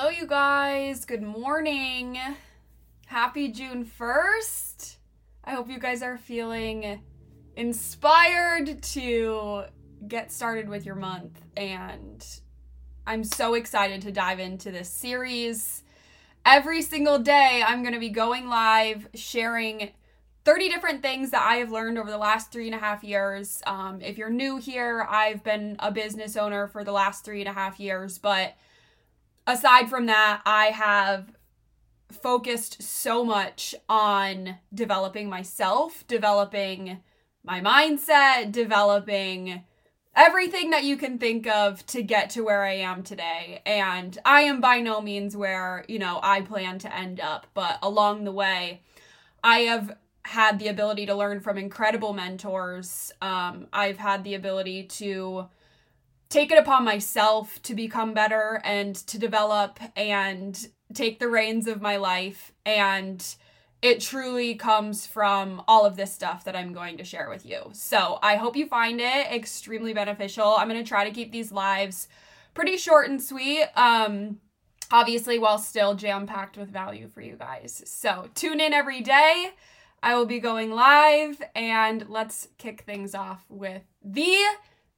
Hello, you guys. Good morning. Happy June 1st. I hope you guys are feeling inspired to get started with your month. And I'm so excited to dive into this series. Every single day, I'm going to be going live, sharing 30 different things that I have learned over the last three and a half years. Um, if you're new here, I've been a business owner for the last three and a half years. But aside from that, I have focused so much on developing myself, developing my mindset, developing everything that you can think of to get to where I am today. And I am by no means where, you know, I plan to end up, but along the way, I have had the ability to learn from incredible mentors. Um, I've had the ability to take it upon myself to become better and to develop and take the reins of my life. And it truly comes from all of this stuff that I'm going to share with you. So I hope you find it extremely beneficial. I'm going to try to keep these lives pretty short and sweet. Um, obviously, while still jam packed with value for you guys. So tune in every day. I will be going live and let's kick things off with the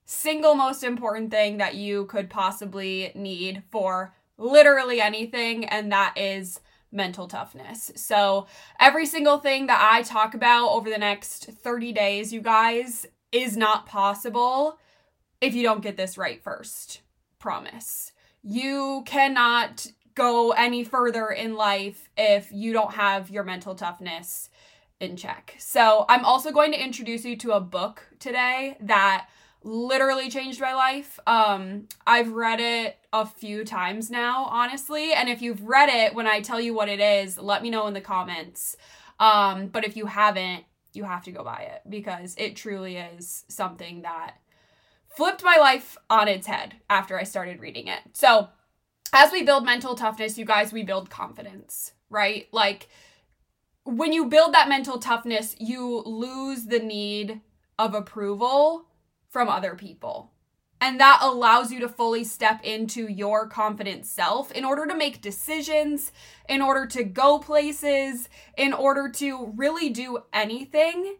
single most important thing that you could possibly need for literally anything, and that is mental toughness. So, every single thing that I talk about over the next 30 days, you guys, is not possible if you don't get this right first. Promise. You cannot go any further in life if you don't have your mental toughness in check. So, I'm also going to introduce you to a book today that literally changed my life. Um, I've read it a few times now, honestly. And if you've read it, when I tell you what it is, let me know in the comments. Um, but if you haven't, you have to go buy it because it truly is something that flipped my life on its head after I started reading it. So, as we build mental toughness, you guys, we build confidence, right? Like, when you build that mental toughness, you lose the need of approval from other people. And that allows you to fully step into your confident self in order to make decisions, in order to go places, in order to really do anything.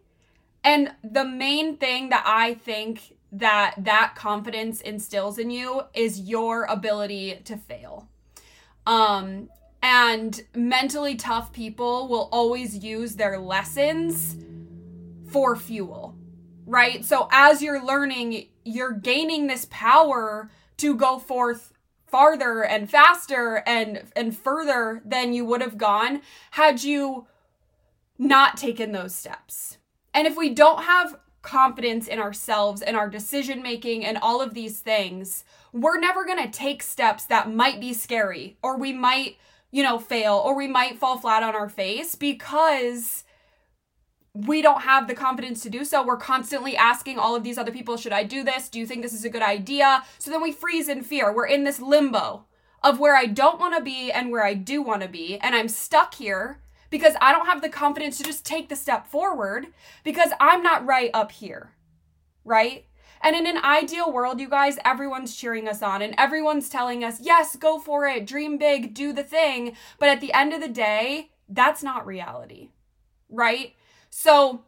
And the main thing that I think that that confidence instills in you is your ability to fail. Um and mentally tough people will always use their lessons for fuel right? So as you're learning, you're gaining this power to go forth farther and faster and and further than you would have gone had you not taken those steps. And if we don't have confidence in ourselves and our decision making and all of these things, we're never going to take steps that might be scary or we might, you know, fail or we might fall flat on our face because we don't have the confidence to do so. We're constantly asking all of these other people, should I do this? Do you think this is a good idea? So then we freeze in fear. We're in this limbo of where I don't want to be and where I do want to be. And I'm stuck here because I don't have the confidence to just take the step forward because I'm not right up here. Right? And in an ideal world, you guys, everyone's cheering us on and everyone's telling us, yes, go for it, dream big, do the thing. But at the end of the day, that's not reality. Right? So,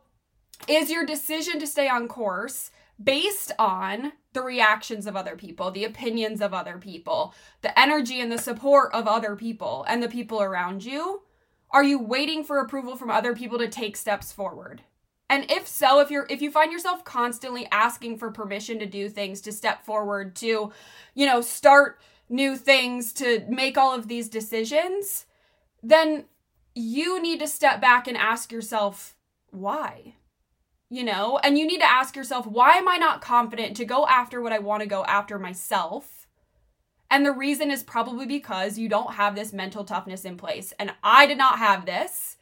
is your decision to stay on course based on the reactions of other people, the opinions of other people, the energy and the support of other people and the people around you? Are you waiting for approval from other people to take steps forward? And if so, if you're if you find yourself constantly asking for permission to do things, to step forward, to, you know, start new things, to make all of these decisions, then you need to step back and ask yourself, why? You know, and you need to ask yourself, why am I not confident to go after what I want to go after myself? And the reason is probably because you don't have this mental toughness in place. And I did not have this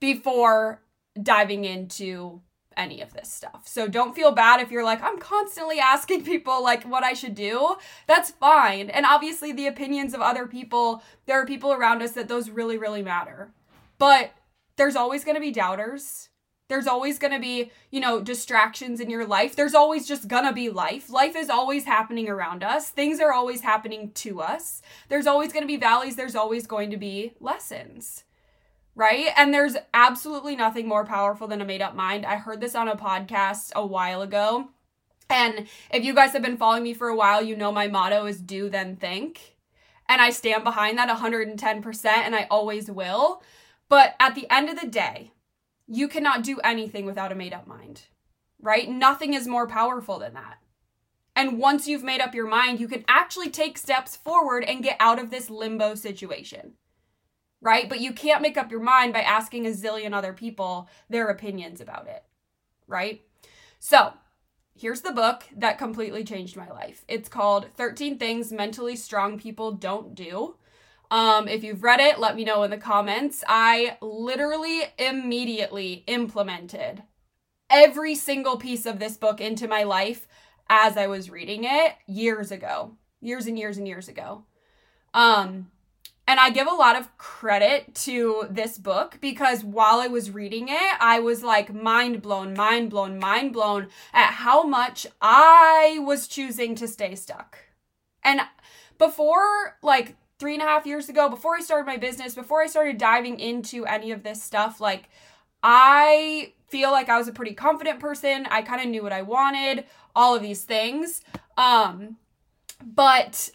before diving into any of this stuff. So don't feel bad if you're like, I'm constantly asking people like what I should do. That's fine. And obviously, the opinions of other people, there are people around us that those really, really matter. But there's always going to be doubters. There's always going to be, you know, distractions in your life. There's always just going to be life. Life is always happening around us. Things are always happening to us. There's always going to be valleys. There's always going to be lessons. Right? And there's absolutely nothing more powerful than a made up mind. I heard this on a podcast a while ago. And if you guys have been following me for a while, you know my motto is do then think. And I stand behind that 110%, and I always will. But at the end of the day, you cannot do anything without a made up mind, right? Nothing is more powerful than that. And once you've made up your mind, you can actually take steps forward and get out of this limbo situation, right? But you can't make up your mind by asking a zillion other people their opinions about it, right? So, here's the book that completely changed my life. It's called 13 Things Mentally Strong People Don't Do um, if you've read it, let me know in the comments. I literally immediately implemented every single piece of this book into my life as I was reading it years ago, years and years and years ago. Um, and I give a lot of credit to this book because while I was reading it, I was like mind blown, mind blown, mind blown at how much I was choosing to stay stuck. And before like three and a half years ago, before I started my business, before I started diving into any of this stuff, like I feel like I was a pretty confident person. I kind of knew what I wanted, all of these things. Um, but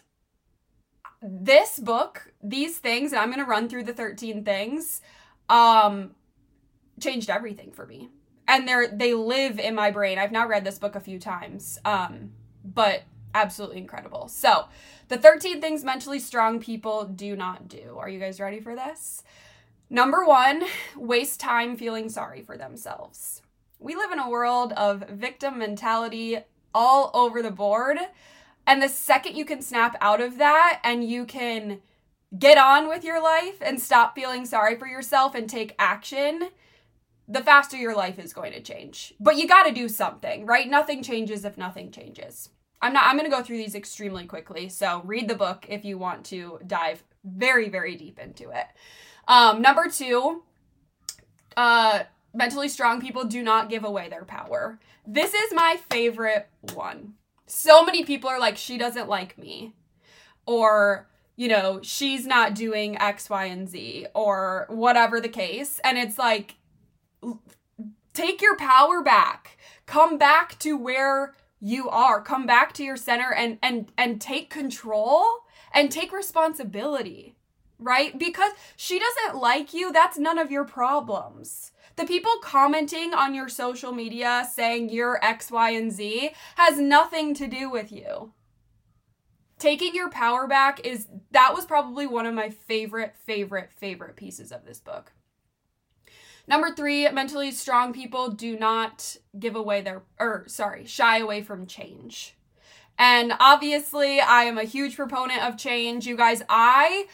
this book, these things, and I'm going to run through the 13 things, um, changed everything for me. And they're they live in my brain. I've now read this book a few times. Um, but absolutely incredible. So, the 13 things mentally strong people do not do. Are you guys ready for this? Number one, waste time feeling sorry for themselves. We live in a world of victim mentality all over the board. And the second you can snap out of that and you can get on with your life and stop feeling sorry for yourself and take action, the faster your life is going to change. But you got to do something, right? Nothing changes if nothing changes. I'm not I'm going to go through these extremely quickly. So read the book if you want to dive very very deep into it. Um number 2 uh mentally strong people do not give away their power. This is my favorite one. So many people are like she doesn't like me or you know, she's not doing X, Y, and Z, or whatever the case. And it's like, take your power back. Come back to where you are. Come back to your center and and and take control and take responsibility right? Because she doesn't like you that's none of your problems. The people commenting on your social media saying you're x y and z has nothing to do with you. Taking your power back is that was probably one of my favorite favorite favorite pieces of this book Number three, mentally strong people do not give away their, or sorry, shy away from change. And obviously, I am a huge proponent of change. You guys, I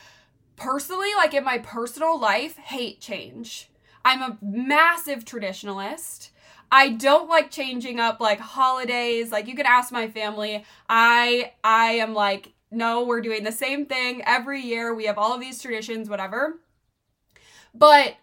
personally, like in my personal life, hate change. I'm a massive traditionalist. I don't like changing up like holidays. Like you can ask my family. I I am like, no, we're doing the same thing every year. We have all of these traditions, whatever. But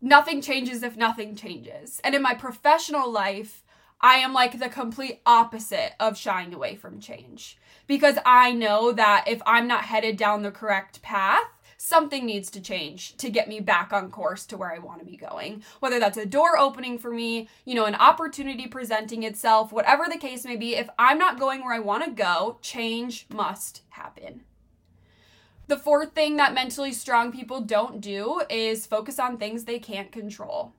nothing changes if nothing changes. And in my professional life, I am like the complete opposite of shying away from change because I know that if I'm not headed down the correct path, something needs to change to get me back on course to where I want to be going. Whether that's a door opening for me, you know, an opportunity presenting itself, whatever the case may be, if I'm not going where I want to go, change must happen. The fourth thing that mentally strong people don't do is focus on things they can't control.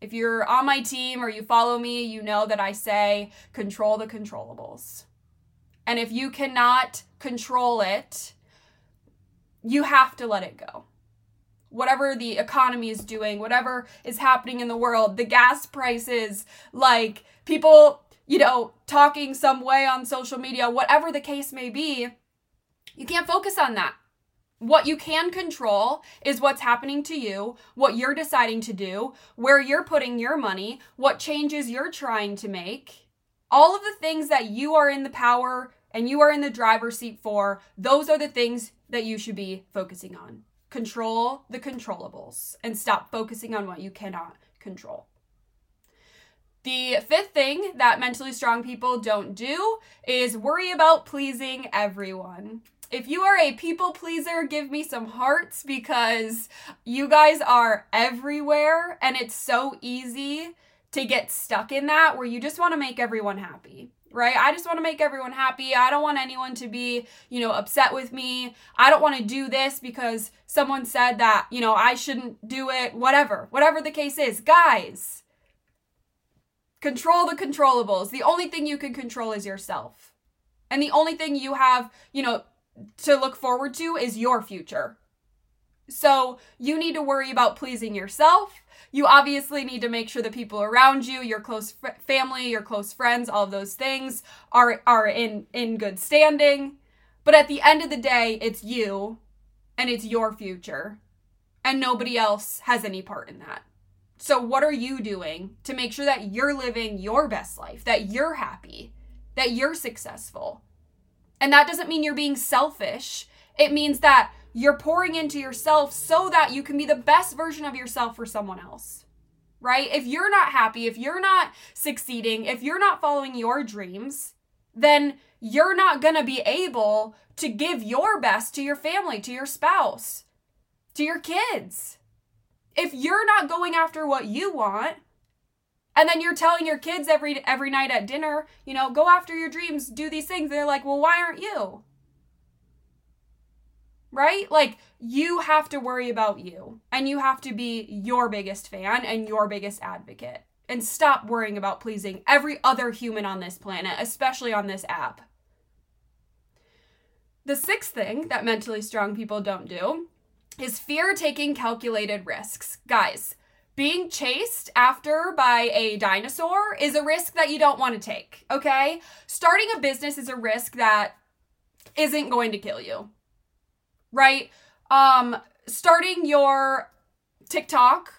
If you're on my team or you follow me, you know that I say control the controllables. And if you cannot control it, you have to let it go. Whatever the economy is doing, whatever is happening in the world, the gas prices, like people, you know, talking some way on social media, whatever the case may be, You can't focus on that. What you can control is what's happening to you, what you're deciding to do, where you're putting your money, what changes you're trying to make. All of the things that you are in the power and you are in the driver's seat for, those are the things that you should be focusing on. Control the controllables and stop focusing on what you cannot control. The fifth thing that mentally strong people don't do is worry about pleasing everyone. If you are a people pleaser, give me some hearts because you guys are everywhere and it's so easy to get stuck in that where you just want to make everyone happy right? I just want to make everyone happy. I don't want anyone to be, you know, upset with me. I don't want to do this because someone said that, you know, I shouldn't do it, whatever. Whatever the case is. Guys, control the controllables. The only thing you can control is yourself. And the only thing you have, you know, to look forward to is your future. So you need to worry about pleasing yourself you obviously need to make sure the people around you, your close fr- family, your close friends, all of those things are are in in good standing. But at the end of the day, it's you and it's your future. And nobody else has any part in that. So what are you doing to make sure that you're living your best life, that you're happy, that you're successful? And that doesn't mean you're being selfish. It means that you're pouring into yourself so that you can be the best version of yourself for someone else. Right? If you're not happy, if you're not succeeding, if you're not following your dreams, then you're not going to be able to give your best to your family, to your spouse, to your kids. If you're not going after what you want, and then you're telling your kids every every night at dinner, you know, go after your dreams, do these things. They're like, "Well, why aren't you?" right? Like you have to worry about you and you have to be your biggest fan and your biggest advocate and stop worrying about pleasing every other human on this planet, especially on this app. The sixth thing that mentally strong people don't do is fear taking calculated risks. Guys, being chased after by a dinosaur is a risk that you don't want to take, okay? Starting a business is a risk that isn't going to kill you right? Um, starting your TikTok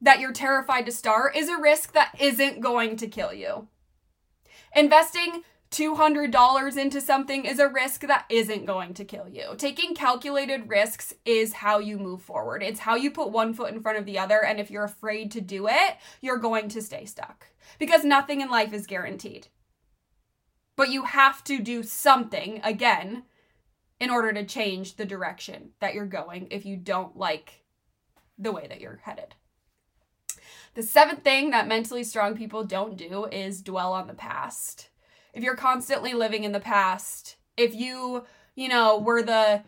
that you're terrified to start is a risk that isn't going to kill you. Investing $200 into something is a risk that isn't going to kill you. Taking calculated risks is how you move forward. It's how you put one foot in front of the other. And if you're afraid to do it, you're going to stay stuck because nothing in life is guaranteed. But you have to do something, again, in order to change the direction that you're going if you don't like the way that you're headed. The seventh thing that mentally strong people don't do is dwell on the past. If you're constantly living in the past, if you, you know, were the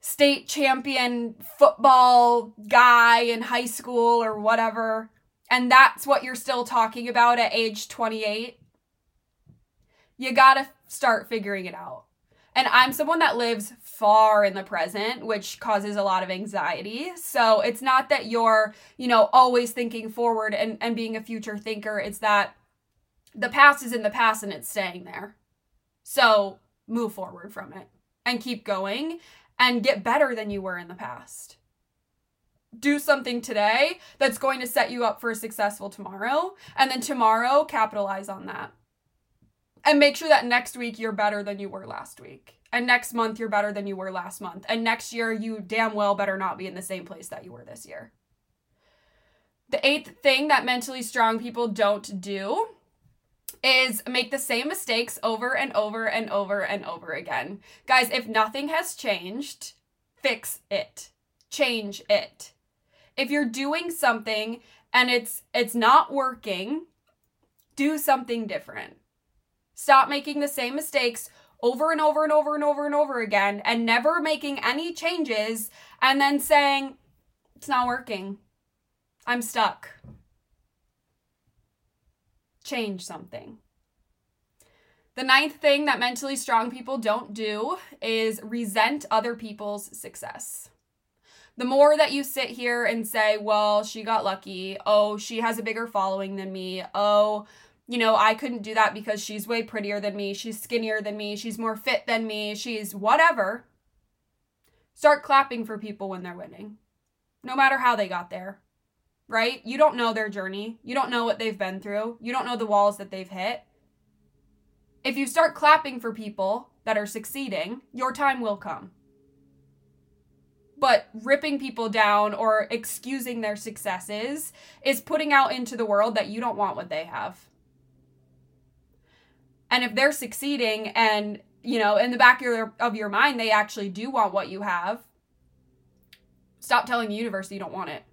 state champion football guy in high school or whatever, and that's what you're still talking about at age 28, you gotta start figuring it out. And I'm someone that lives far in the present, which causes a lot of anxiety. So it's not that you're, you know, always thinking forward and, and being a future thinker. It's that the past is in the past and it's staying there. So move forward from it and keep going and get better than you were in the past. Do something today that's going to set you up for a successful tomorrow. And then tomorrow, capitalize on that and make sure that next week you're better than you were last week. And next month you're better than you were last month. And next year you damn well better not be in the same place that you were this year. The eighth thing that mentally strong people don't do is make the same mistakes over and over and over and over again. Guys, if nothing has changed, fix it. Change it. If you're doing something and it's it's not working, do something different. Stop making the same mistakes over and over and over and over and over again and never making any changes and then saying, it's not working. I'm stuck. Change something. The ninth thing that mentally strong people don't do is resent other people's success. The more that you sit here and say, well, she got lucky. Oh, she has a bigger following than me. Oh, you know, I couldn't do that because she's way prettier than me, she's skinnier than me, she's more fit than me, she's whatever. Start clapping for people when they're winning, no matter how they got there, right? You don't know their journey. You don't know what they've been through. You don't know the walls that they've hit. If you start clapping for people that are succeeding, your time will come. But ripping people down or excusing their successes is putting out into the world that you don't want what they have. And if they're succeeding and you know, in the back of your, of your mind, they actually do want what you have. Stop telling the universe you don't want it.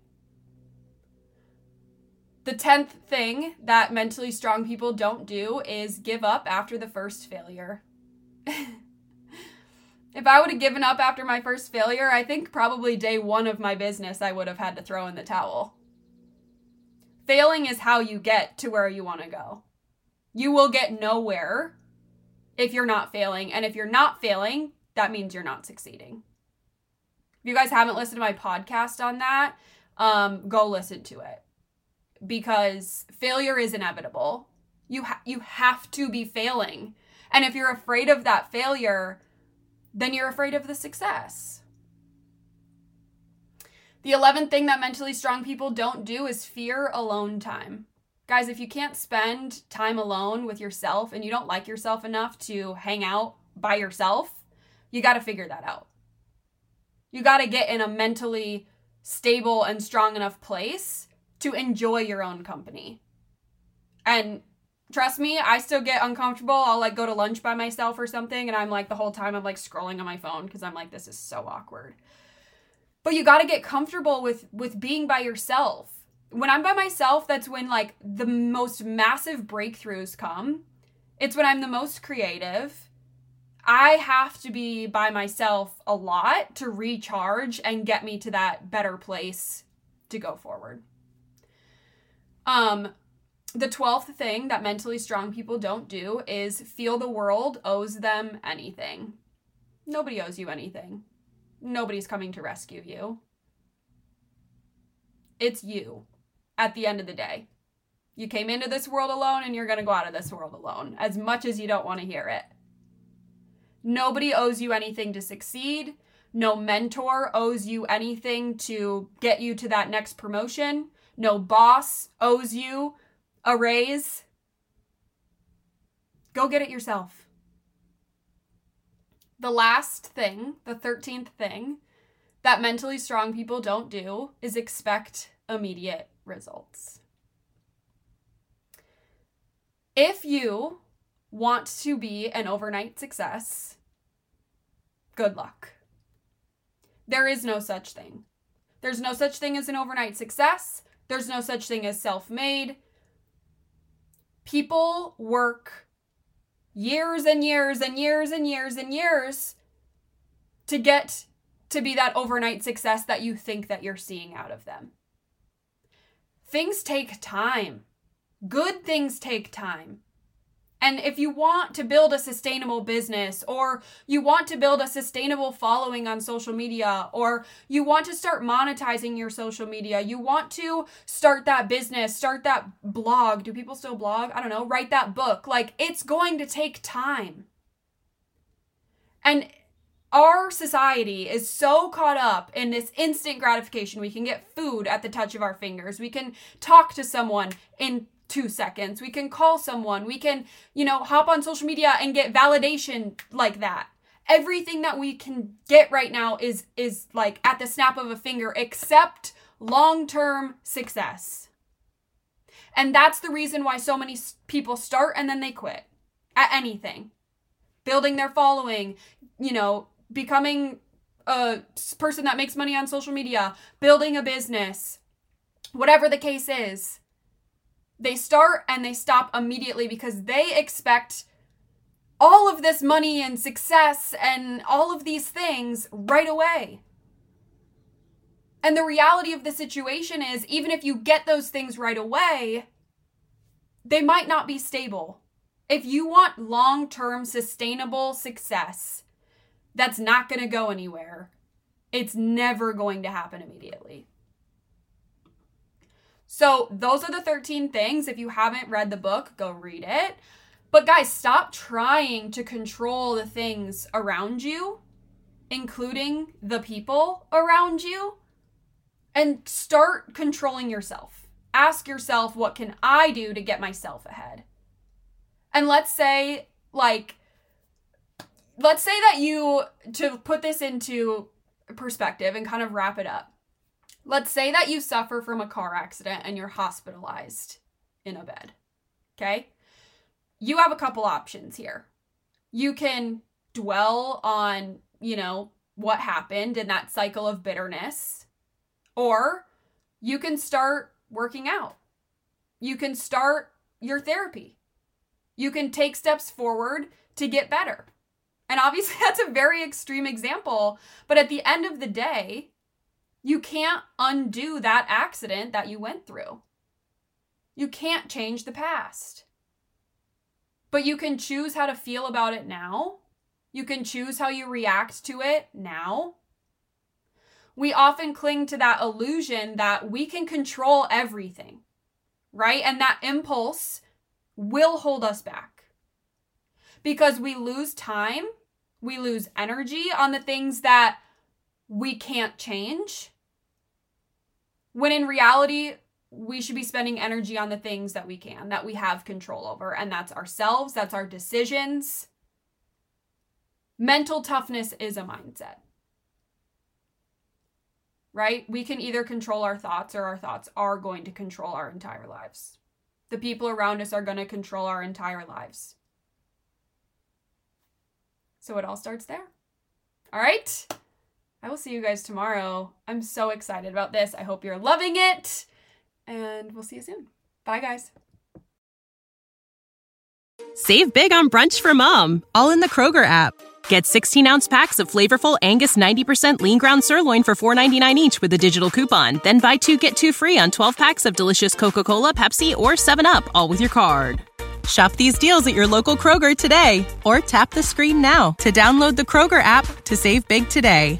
The 10th thing that mentally strong people don't do is give up after the first failure. if I would have given up after my first failure, I think probably day one of my business I would have had to throw in the towel. Failing is how you get to where you want to go. You will get nowhere if you're not failing. And if you're not failing, that means you're not succeeding. If you guys haven't listened to my podcast on that, um, go listen to it because failure is inevitable. You ha- you have to be failing. And if you're afraid of that failure, then you're afraid of the success. The 11th thing that mentally strong people don't do is fear alone time. Guys, if you can't spend time alone with yourself and you don't like yourself enough to hang out by yourself, you got to figure that out. You got to get in a mentally stable and strong enough place to enjoy your own company. And trust me, I still get uncomfortable. I'll like go to lunch by myself or something and I'm like the whole time I'm like scrolling on my phone because I'm like this is so awkward. But you got to get comfortable with with being by yourself when I'm by myself, that's when like the most massive breakthroughs come. It's when I'm the most creative. I have to be by myself a lot to recharge and get me to that better place to go forward. Um the 12th thing that mentally strong people don't do is feel the world owes them anything. Nobody owes you anything. Nobody's coming to rescue you. It's you at the end of the day. You came into this world alone and you're going to go out of this world alone, as much as you don't want to hear it. Nobody owes you anything to succeed. No mentor owes you anything to get you to that next promotion. No boss owes you a raise. Go get it yourself. The last thing, the 13th thing that mentally strong people don't do is expect immediate results. If you want to be an overnight success, good luck. There is no such thing. There's no such thing as an overnight success. There's no such thing as self made. People work years and years and years and years and years to get to be that overnight success that you think that you're seeing out of them. Things take time. Good things take time. And if you want to build a sustainable business, or you want to build a sustainable following on social media, or you want to start monetizing your social media, you want to start that business, start that blog. Do people still blog? I don't know. Write that book. Like, it's going to take time. And our society is so caught up in this instant gratification. We can get food at the touch of our fingers. We can talk to someone in two seconds. We can call someone. We can, you know, hop on social media and get validation like that. Everything that we can get right now is is like at the snap of a finger except long-term success. And that's the reason why so many people start and then they quit at anything. Building their following, you know, becoming a person that makes money on social media, building a business, whatever the case is, they start and they stop immediately because they expect all of this money and success and all of these things right away. And the reality of the situation is, even if you get those things right away, they might not be stable. If you want long term sustainable success, that's not going to go anywhere. It's never going to happen immediately. So, those are the 13 things. If you haven't read the book, go read it. But, guys, stop trying to control the things around you including the people around you, and start controlling yourself. Ask yourself, what can I do to get myself ahead? And let's say, like, let's say that you, to put this into perspective and kind of wrap it up, let's say that you suffer from a car accident and you're hospitalized in a bed. Okay? You have a couple options here. You can dwell on, you know, what happened in that cycle of bitterness, or you can start working out. You can start your therapy. You can take steps forward to get better. And obviously, that's a very extreme example, but at the end of the day, you can't undo that accident that you went through. You can't change the past. But you can choose how to feel about it now. You can choose how you react to it now. We often cling to that illusion that we can control everything, right? And that impulse will hold us back because we lose time, we lose energy on the things that we can't change when in reality, we should be spending energy on the things that we can, that we have control over. And that's ourselves, that's our decisions. Mental toughness is a mindset, right? We can either control our thoughts or our thoughts are going to control our entire lives. The people around us are going to control our entire lives. So it all starts there. All right. I will see you guys tomorrow. I'm so excited about this. I hope you're loving it. And we'll see you soon. Bye, guys. Save big on brunch for mom, all in the Kroger app. Get 16 ounce packs of flavorful Angus 90% lean ground sirloin for $4.99 each with a digital coupon. Then buy two get two free on 12 packs of delicious Coca Cola, Pepsi, or 7UP, all with your card. Shop these deals at your local Kroger today or tap the screen now to download the Kroger app to save big today.